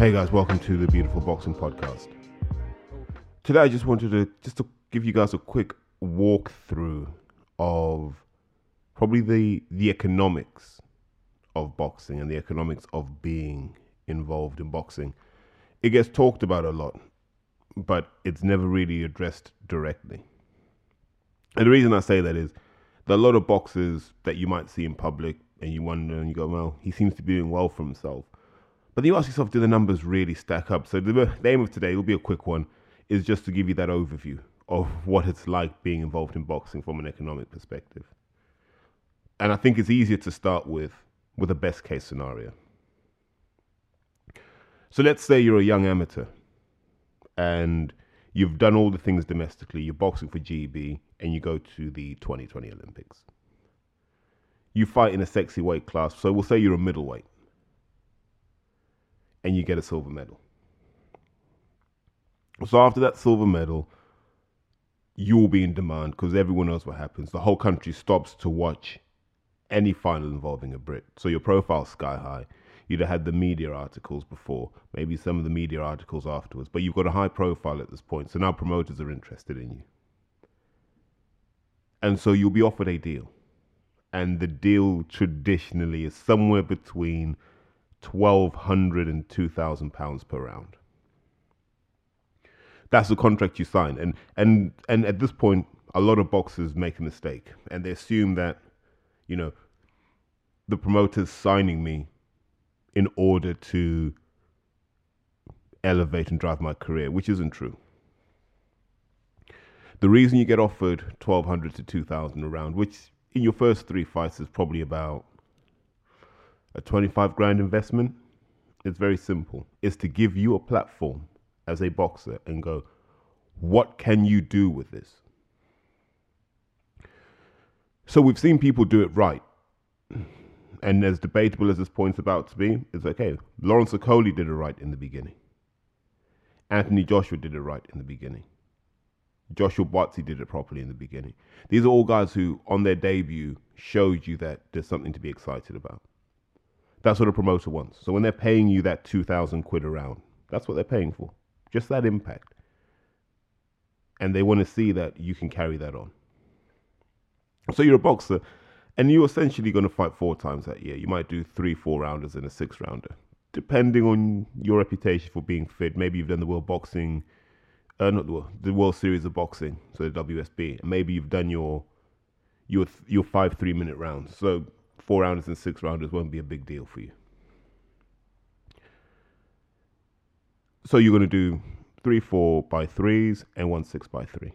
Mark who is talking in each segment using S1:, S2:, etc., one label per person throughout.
S1: Hey guys, welcome to the Beautiful Boxing Podcast. Today I just wanted to just to give you guys a quick walkthrough of probably the the economics of boxing and the economics of being involved in boxing. It gets talked about a lot, but it's never really addressed directly. And the reason I say that is there are a lot of boxers that you might see in public and you wonder and you go, well, he seems to be doing well for himself. But then you ask yourself, do the numbers really stack up? So the, the aim of today will be a quick one, is just to give you that overview of what it's like being involved in boxing from an economic perspective. And I think it's easier to start with with a best case scenario. So let's say you're a young amateur and you've done all the things domestically, you're boxing for GB and you go to the 2020 Olympics. You fight in a sexy weight class, so we'll say you're a middleweight and you get a silver medal. So after that silver medal, you'll be in demand because everyone knows what happens. The whole country stops to watch any final involving a Brit. So your profile's sky high. You'd have had the media articles before, maybe some of the media articles afterwards, but you've got a high profile at this point. So now promoters are interested in you. And so you'll be offered a deal. And the deal traditionally is somewhere between 1200 and 2000 pounds per round that's the contract you sign and and and at this point a lot of boxers make a mistake and they assume that you know the promoter's signing me in order to elevate and drive my career which isn't true. The reason you get offered 1200 to 2000 a round which in your first three fights is probably about a 25 grand investment it's very simple. It's to give you a platform as a boxer and go what can you do with this? So we've seen people do it right and as debatable as this point's about to be it's okay lawrence okolie did it right in the beginning anthony joshua did it right in the beginning joshua buatsi did it properly in the beginning these are all guys who on their debut showed you that there's something to be excited about that's what a promoter wants. So when they're paying you that 2,000 quid a round, that's what they're paying for. Just that impact. And they want to see that you can carry that on. So you're a boxer and you're essentially going to fight four times that year. You might do three, four rounders and a six rounder, depending on your reputation for being fit. Maybe you've done the World Boxing, uh, not the World, the World Series of Boxing, so the WSB. And maybe you've done your your your five three minute rounds. So four rounders and six rounders won't be a big deal for you. So you're going to do three four by threes and one six by three.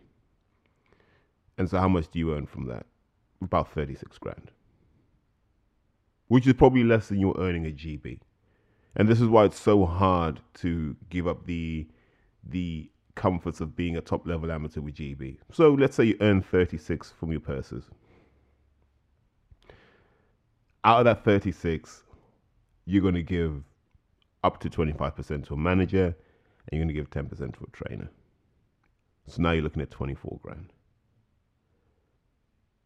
S1: And so how much do you earn from that? About 36 grand. Which is probably less than you're earning a GB. And this is why it's so hard to give up the the comforts of being a top level amateur with GB. So let's say you earn 36 from your purses out of that 36, you're going to give up to 25% to a manager and you're going to give 10% to a trainer. So now you're looking at 24 grand.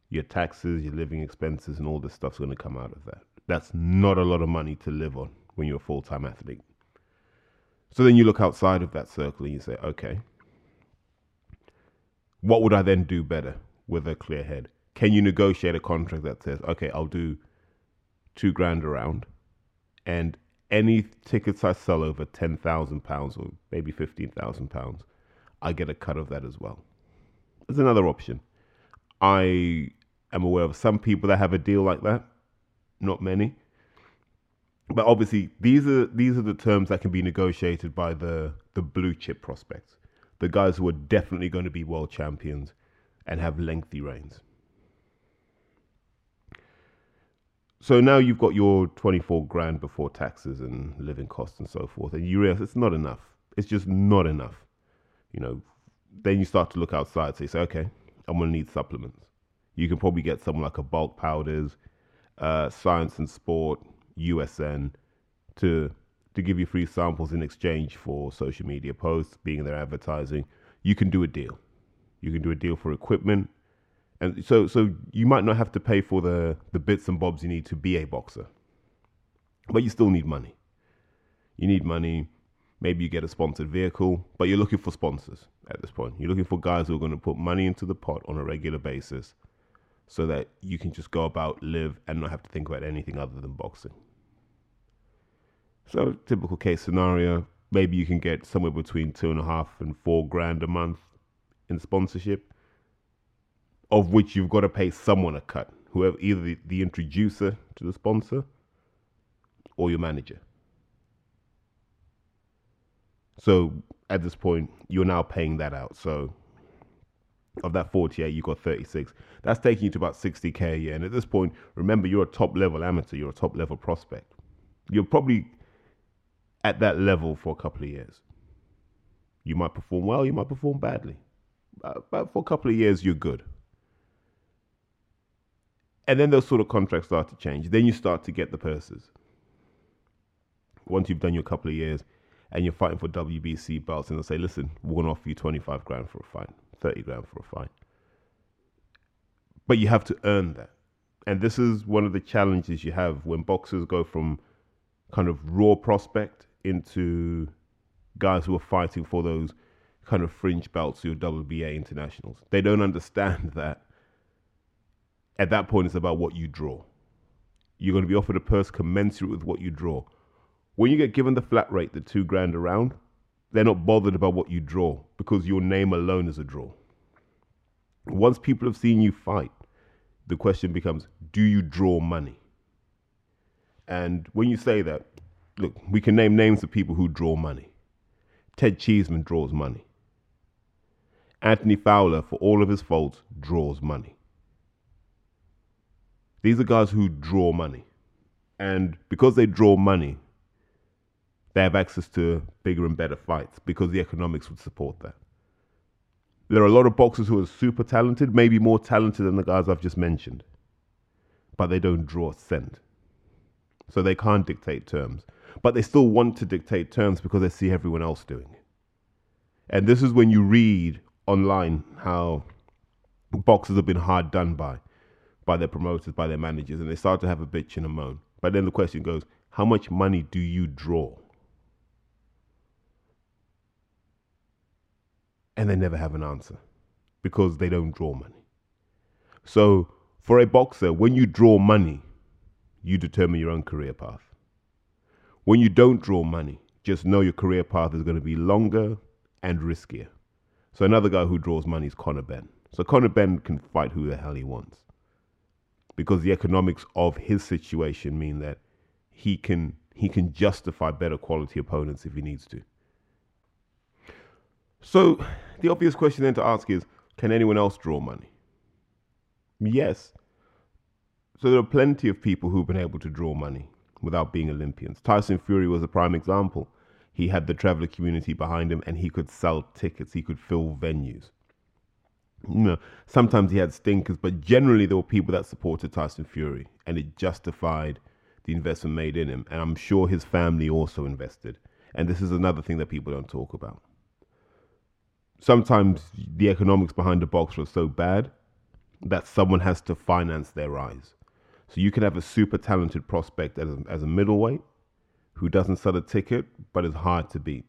S1: Your taxes, your living expenses, and all this stuff's going to come out of that. That's not a lot of money to live on when you're a full time athlete. So then you look outside of that circle and you say, okay, what would I then do better with a clear head? Can you negotiate a contract that says, okay, I'll do two grand around, and any tickets I sell over ten thousand pounds or maybe fifteen thousand pounds, I get a cut of that as well. There's another option. I am aware of some people that have a deal like that, not many. But obviously, these are these are the terms that can be negotiated by the the blue chip prospects, the guys who are definitely going to be world champions and have lengthy reigns. so now you've got your 24 grand before taxes and living costs and so forth and you realize it's not enough. It's just not enough. You know then you start to look outside so you say okay i'm going to need supplements you can probably get something like a bulk powders uh, science and sport usn to to give you free samples in exchange for social media posts, being in their advertising, you can do a deal. You can do a deal for equipment. And so so you might not have to pay for the, the bits and bobs you need to be a boxer. But you still need money. You need money. Maybe you get a sponsored vehicle, but you're looking for sponsors at this point. You're looking for guys who are going to put money into the pot on a regular basis so that you can just go about, live, and not have to think about anything other than boxing. So, typical case scenario maybe you can get somewhere between two and a half and four grand a month in sponsorship, of which you've got to pay someone a cut, whoever, either the, the introducer to the sponsor or your manager. So at this point, you're now paying that out. So of that 48, you got 36. That's taking you to about 60k a year. And at this point, remember, you're a top level amateur, you're a top level prospect. You're probably at that level for a couple of years. You might perform well, you might perform badly. But for a couple of years, you're good. And then those sort of contracts start to change. Then you start to get the purses. Once you've done your couple of years, and you're fighting for WBC belts, and they'll say, listen, we're going to offer you 25 grand for a fight, 30 grand for a fight. But you have to earn that. And this is one of the challenges you have when boxers go from kind of raw prospect into guys who are fighting for those kind of fringe belts, your WBA internationals. They don't understand that at that point it's about what you draw. You're going to be offered a purse commensurate with what you draw. When you get given the flat rate, the two grand around, they're not bothered about what you draw because your name alone is a draw. Once people have seen you fight, the question becomes do you draw money? And when you say that, look, we can name names of people who draw money. Ted Cheeseman draws money. Anthony Fowler, for all of his faults, draws money. These are guys who draw money. And because they draw money, they have access to bigger and better fights because the economics would support that. There are a lot of boxers who are super talented, maybe more talented than the guys I've just mentioned, but they don't draw a cent. So they can't dictate terms. But they still want to dictate terms because they see everyone else doing it. And this is when you read online how boxers have been hard done by, by their promoters, by their managers, and they start to have a bitch and a moan. But then the question goes, how much money do you draw? And they never have an answer because they don't draw money. So, for a boxer, when you draw money, you determine your own career path. When you don't draw money, just know your career path is going to be longer and riskier. So, another guy who draws money is Conor Benn. So, Conor Benn can fight who the hell he wants because the economics of his situation mean that he can he can justify better quality opponents if he needs to. So the obvious question then to ask is can anyone else draw money? Yes. So there are plenty of people who've been able to draw money without being Olympians. Tyson Fury was a prime example. He had the traveler community behind him and he could sell tickets, he could fill venues. You know, sometimes he had stinkers, but generally there were people that supported Tyson Fury and it justified the investment made in him. And I'm sure his family also invested. And this is another thing that people don't talk about sometimes the economics behind the box are so bad that someone has to finance their rise. So you can have a super talented prospect as a, as a middleweight who doesn't sell a ticket but is hard to beat.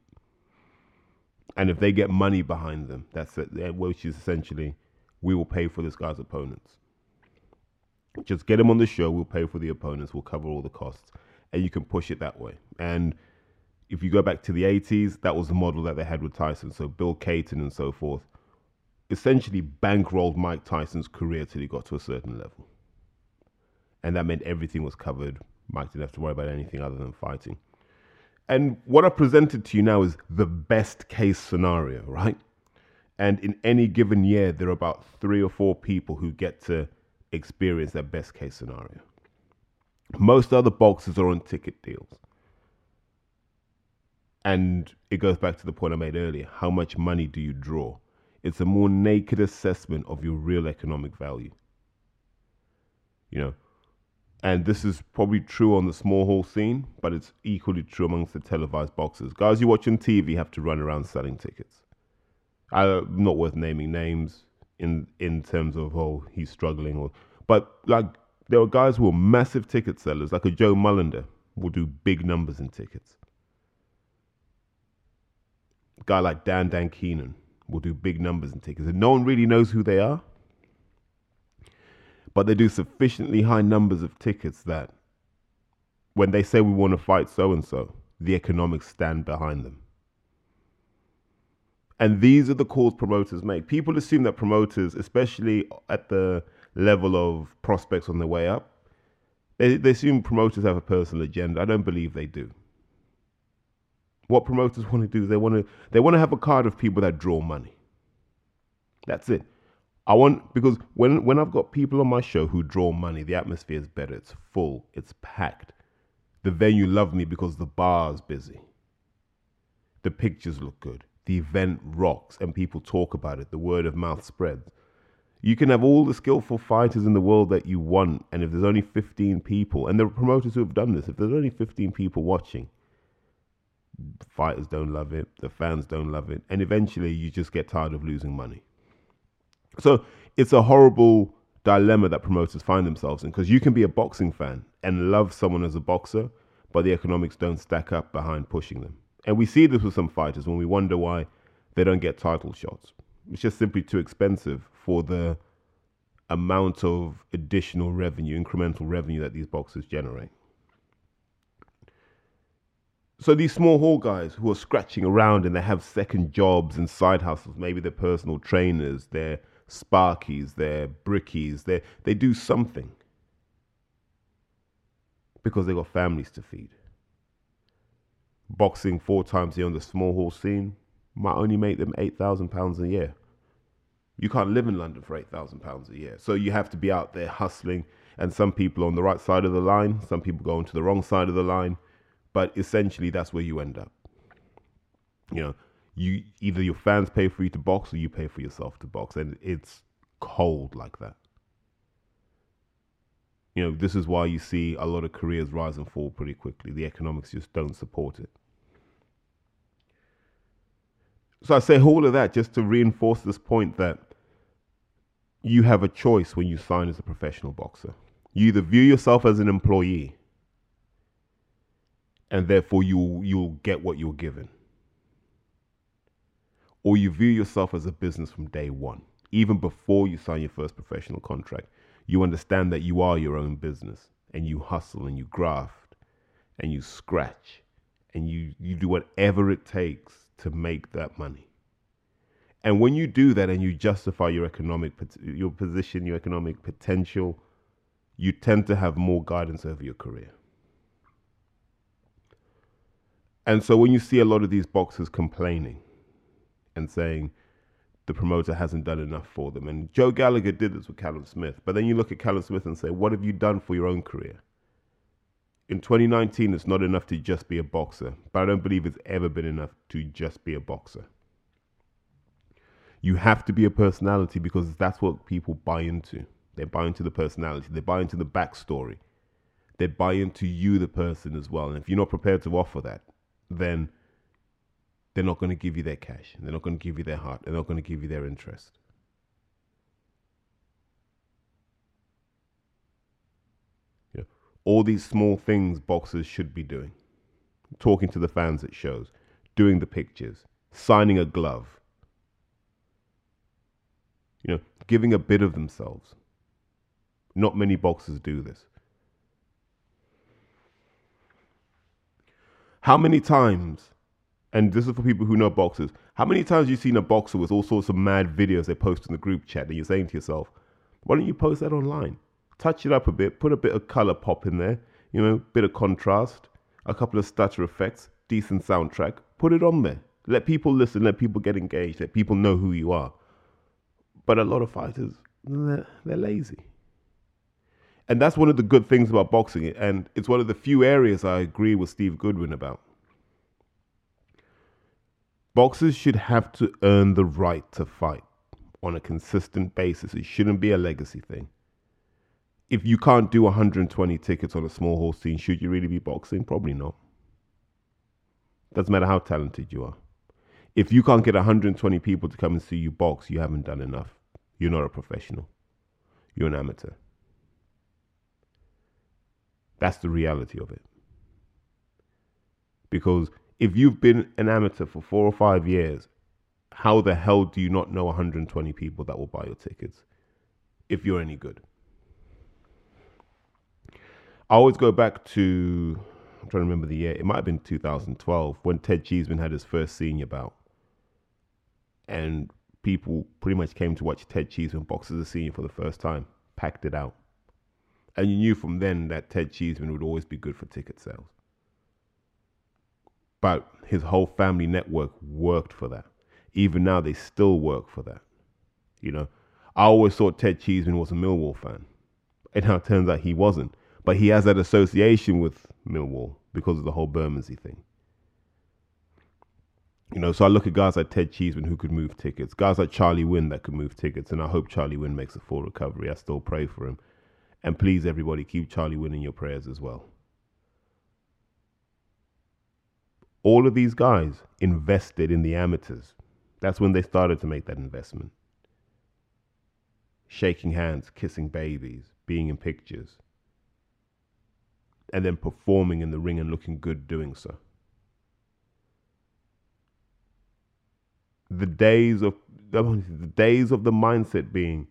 S1: And if they get money behind them, that's it, which is essentially, we will pay for this guy's opponents. Just get him on the show, we'll pay for the opponents, we'll cover all the costs, and you can push it that way. And if you go back to the 80s, that was the model that they had with Tyson. So Bill Cayton and so forth essentially bankrolled Mike Tyson's career till he got to a certain level. And that meant everything was covered. Mike didn't have to worry about anything other than fighting. And what I presented to you now is the best case scenario, right? And in any given year, there are about three or four people who get to experience that best case scenario. Most other boxers are on ticket deals. And it goes back to the point I made earlier how much money do you draw? It's a more naked assessment of your real economic value. You know, And this is probably true on the small hall scene, but it's equally true amongst the televised boxers. Guys you watch on TV have to run around selling tickets. Uh, not worth naming names in in terms of oh he's struggling or, but like there are guys who are massive ticket sellers, like a Joe Mullender will do big numbers in tickets. Guy like Dan Dan Keenan will do big numbers in tickets, and no one really knows who they are but they do sufficiently high numbers of tickets that when they say we want to fight so and so, the economics stand behind them. And these are the calls promoters make. People assume that promoters, especially at the level of prospects on their way up, they, they assume promoters have a personal agenda. I don't believe they do. What promoters want to do is they want to they want to have a card of people that draw money. That's it. I want because when when I've got people on my show who draw money, the atmosphere is better. It's full. It's packed. The venue love me because the bar's busy. The pictures look good. The event rocks and people talk about it. The word of mouth spreads. You can have all the skillful fighters in the world that you want, and if there's only 15 people, and there are promoters who have done this, if there's only 15 people watching, fighters don't love it, the fans don't love it, and eventually you just get tired of losing money. So it's a horrible dilemma that promoters find themselves in because you can be a boxing fan and love someone as a boxer, but the economics don't stack up behind pushing them. And we see this with some fighters when we wonder why they don't get title shots. It's just simply too expensive for the amount of additional revenue, incremental revenue that these boxers generate. So these small hall guys who are scratching around and they have second jobs and side hustles, maybe they're personal trainers, they're sparkies, they're brickies, they they do something because they got families to feed. Boxing four times a year on the small hall scene might only make them eight thousand pounds a year. You can't live in London for eight thousand pounds a year, so you have to be out there hustling. And some people on the right side of the line, some people go onto the wrong side of the line, but essentially that's where you end up. You know, you either your fans pay for you to box or you pay for yourself to box, and it's cold like that. You know, this is why you see a lot of careers rise and fall pretty quickly. The economics just don't support it. So I say all of that just to reinforce this point that you have a choice when you sign as a professional boxer. You either view yourself as an employee and therefore you you'll get what you're given or you view yourself as a business from day one, even before you sign your first professional contract. You understand that you are your own business and you hustle and you graft and you scratch and you, you do whatever it takes to make that money. And when you do that and you justify your economic your position, your economic potential, you tend to have more guidance over your career. And so when you see a lot of these boxers complaining, and saying the promoter hasn't done enough for them. And Joe Gallagher did this with Callum Smith. But then you look at Callum Smith and say, what have you done for your own career? In 2019, it's not enough to just be a boxer, but I don't believe it's ever been enough to just be a boxer. You have to be a personality because that's what people buy into. They buy into the personality, they buy into the backstory, they buy into you, the person, as well. And if you're not prepared to offer that, then they're not going to give you their cash. They're not going to give you their heart. They're not going to give you their interest. Yeah. All these small things boxers should be doing. Talking to the fans at shows, doing the pictures, signing a glove. You know, giving a bit of themselves. Not many boxers do this. How many times and this is for people who know boxers. How many times have you seen a boxer with all sorts of mad videos they post in the group chat and you're saying to yourself, why don't you post that online? Touch it up a bit, put a bit of color pop in there, you know, bit of contrast, a couple of stutter effects, decent soundtrack, put it on there. Let people listen, let people get engaged, let people know who you are. But a lot of fighters, they're, they're lazy. And that's one of the good things about boxing. And it's one of the few areas I agree with Steve Goodwin about Boxers should have to earn the right to fight on a consistent basis. It shouldn't be a legacy thing. if you can't do 120 tickets on a small hall scene, should you really be boxing? Probably not. Doesn't matter how talented you are. If you can't get 120 people to come and see you box, you haven't done enough. You're not a professional. You're an amateur. That's the reality of it. Because if you've been an amateur for four or five years, how the hell do you not know 120 people that will buy your tickets if you're any good? I always go back to, I'm trying to remember the year, it might have been 2012 when Ted Cheeseman had his first senior bout. And people pretty much came to watch Ted Cheeseman box as a senior for the first time, packed it out. And you knew from then that Ted Cheeseman would always be good for ticket sales. But his whole family network worked for that. Even now, they still work for that. You know, I always thought Ted Cheeseman was a Millwall fan. And now it turns out he wasn't. But he has that association with Millwall because of the whole Bermondsey thing. You know, so I look at guys like Ted Cheeseman who could move tickets, guys like Charlie Wynn that could move tickets, and I hope Charlie Wynn makes a full recovery. I still pray for him. And please, everybody, keep Charlie Wynn in your prayers as well. All of these guys invested in the amateurs. That's when they started to make that investment. Shaking hands, kissing babies, being in pictures and then performing in the ring and looking good doing so. The days of the days of the mindset being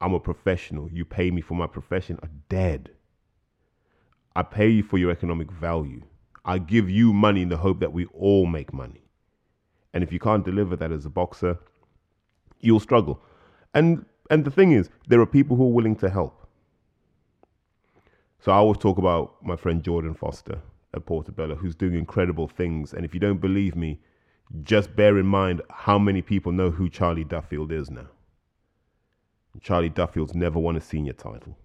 S1: I'm a professional, you pay me for my profession are dead. I pay you for your economic value. I give you money in the hope that we all make money. And if you can't deliver that as a boxer, you'll struggle. And and the thing is, there are people who are willing to help. So I always talk about my friend Jordan Foster at Portobello, who's doing incredible things. And if you don't believe me, just bear in mind how many people know who Charlie Duffield is now. Charlie Duffield's never won a senior title.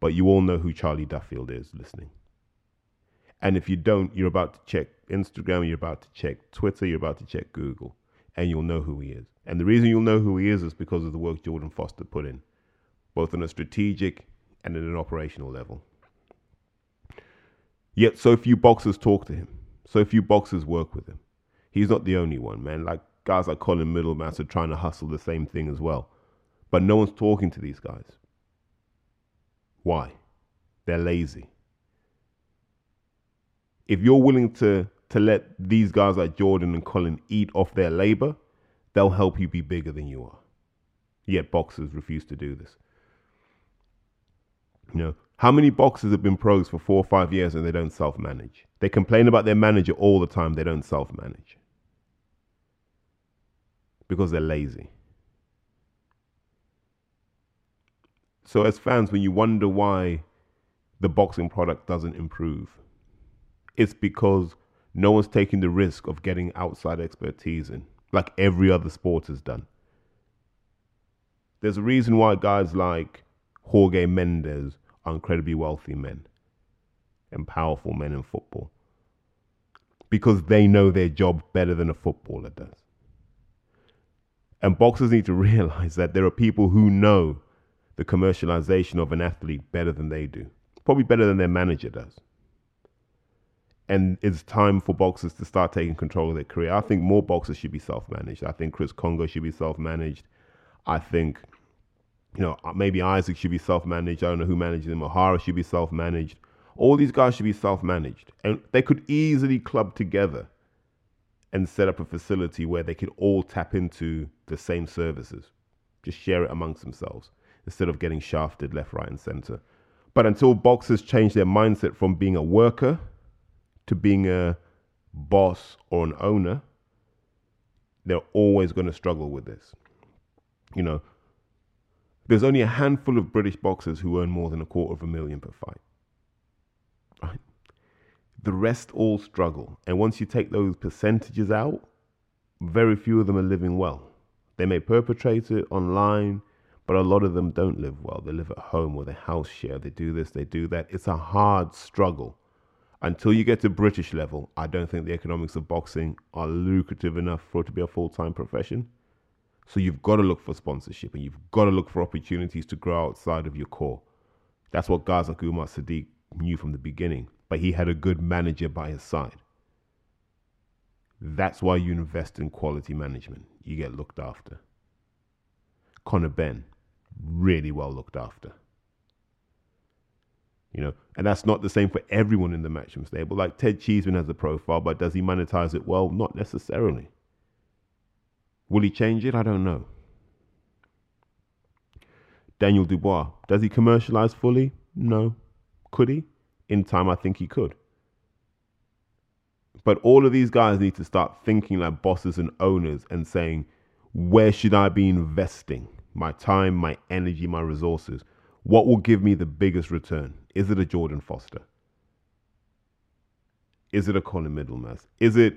S1: But you all know who Charlie Duffield is listening. And if you don't, you're about to check Instagram, you're about to check Twitter, you're about to check Google, and you'll know who he is. And the reason you'll know who he is is because of the work Jordan Foster put in, both on a strategic and at an operational level. Yet so few boxers talk to him. So few boxers work with him. He's not the only one, man. Like guys like Colin Middlemass are trying to hustle the same thing as well. But no one's talking to these guys. Why? They're lazy. If you're willing to to let these guys like Jordan and Colin eat off their labor, they'll help you be bigger than you are. Yet boxers refuse to do this. You know, how many boxers have been pros for four or five years and they don't self manage? They complain about their manager all the time, they don't self manage. Because they're lazy. So, as fans, when you wonder why the boxing product doesn't improve, it's because no one's taking the risk of getting outside expertise in, like every other sport has done. There's a reason why guys like Jorge Mendes are incredibly wealthy men and powerful men in football because they know their job better than a footballer does. And boxers need to realize that there are people who know the commercialization of an athlete better than they do, probably better than their manager does. And it's time for boxers to start taking control of their career. I think more boxers should be self managed. I think Chris Kongo should be self managed. I think you know, uh, maybe Isaac should be self managed. I don't know who manages him. O'Hara should be self managed. All these guys should be self managed. And they could easily club together and set up a facility where they could all tap into the same services. Just share it amongst themselves instead of getting shafted left, right, and center. But until boxers change their mindset from being a worker to being a boss or an owner, they're always going to struggle with this. You know, there's only a handful of British boxers who earn more than a quarter of a million per fight. Right? The rest all struggle. And once you take those percentages out, very few of them are living well. They may perpetrate it online, but a lot of them don't live well. They live at home or they house share. They do this, they do that. It's a hard struggle. Until you get to British level, I don't think the economics of boxing are lucrative enough for it to be a full time profession. So you've got to look for sponsorship and you've got to look for opportunities to grow outside of your core. That's what guys like Umar Sadiq knew from the beginning, but he had a good manager by his side. That's why you invest in quality management. You get looked after. Conor Benn, really well looked after. You know, and that's not the same for everyone in the Matchroom stable. Like Ted Cheeseman has a profile, but does he monetize it well? Not necessarily. Will he change it? I don't know. Daniel Dubois, does he commercialize fully? No. Could he? In time, I think he could. But all of these guys need to start thinking like bosses and owners and saying, where should I be investing my time, my energy, my resources? What will give me the biggest return? Is it a Jordan Foster? Is it a Colin Middlemass? Is it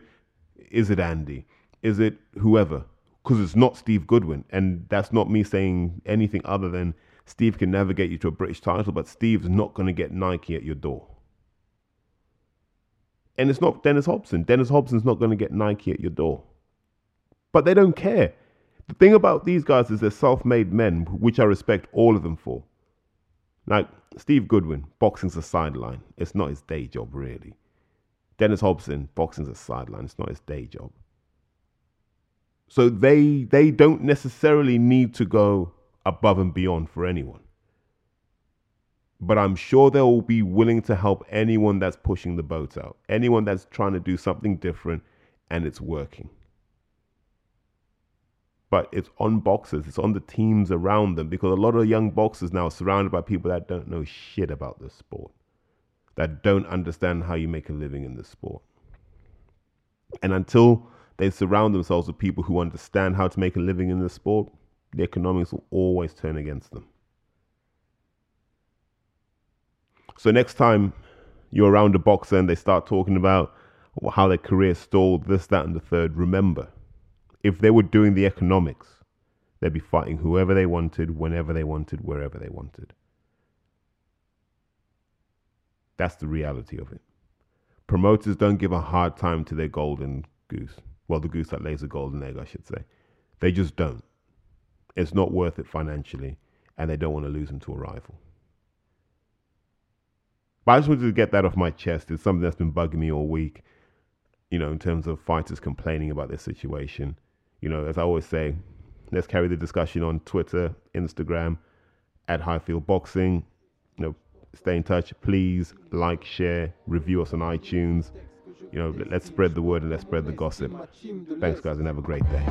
S1: is it Andy? Is it whoever? because it's not Steve Goodwin. And that's not me saying anything other than Steve can navigate you to a British title, but Steve's not going to get Nike at your door. And it's not Dennis Hobson. Dennis Hobson's not going to get Nike at your door. But they don't care. The thing about these guys is they're self made men, which I respect all of them for. Like Steve Goodwin, boxing's a sideline. It's not his day job, really. Dennis Hobson, boxing's a sideline. It's not his day job. So they they don't necessarily need to go above and beyond for anyone. But I'm sure they'll be willing to help anyone that's pushing the boat out, anyone that's trying to do something different and it's working. But it's on boxers, it's on the teams around them because a lot of young boxers now are surrounded by people that don't know shit about the sport, that don't understand how you make a living in the sport. And until they surround themselves with people who understand how to make a living in the sport, the economics will always turn against them. So next time you're around a boxer and they start talking about how their career stalled, this, that, and the third, remember, if they were doing the economics, they'd be fighting whoever they wanted, whenever they wanted, wherever they wanted. That's the reality of it. Promoters don't give a hard time to their golden goose well, the goose that lays a golden egg, I should say. They just don't. It's not worth it financially, and they don't want to lose them to a rival. But I just wanted to get that off my chest. It's something that's been bugging me all week, you know, in terms of fighters complaining about their situation. You know, as I always say, let's carry the discussion on Twitter, Instagram, at Highfield Boxing. You know, stay in touch. Please like, share, review us on iTunes you know, let's spread the word and let's spread the gossip. Thanks, guys, and have a great day.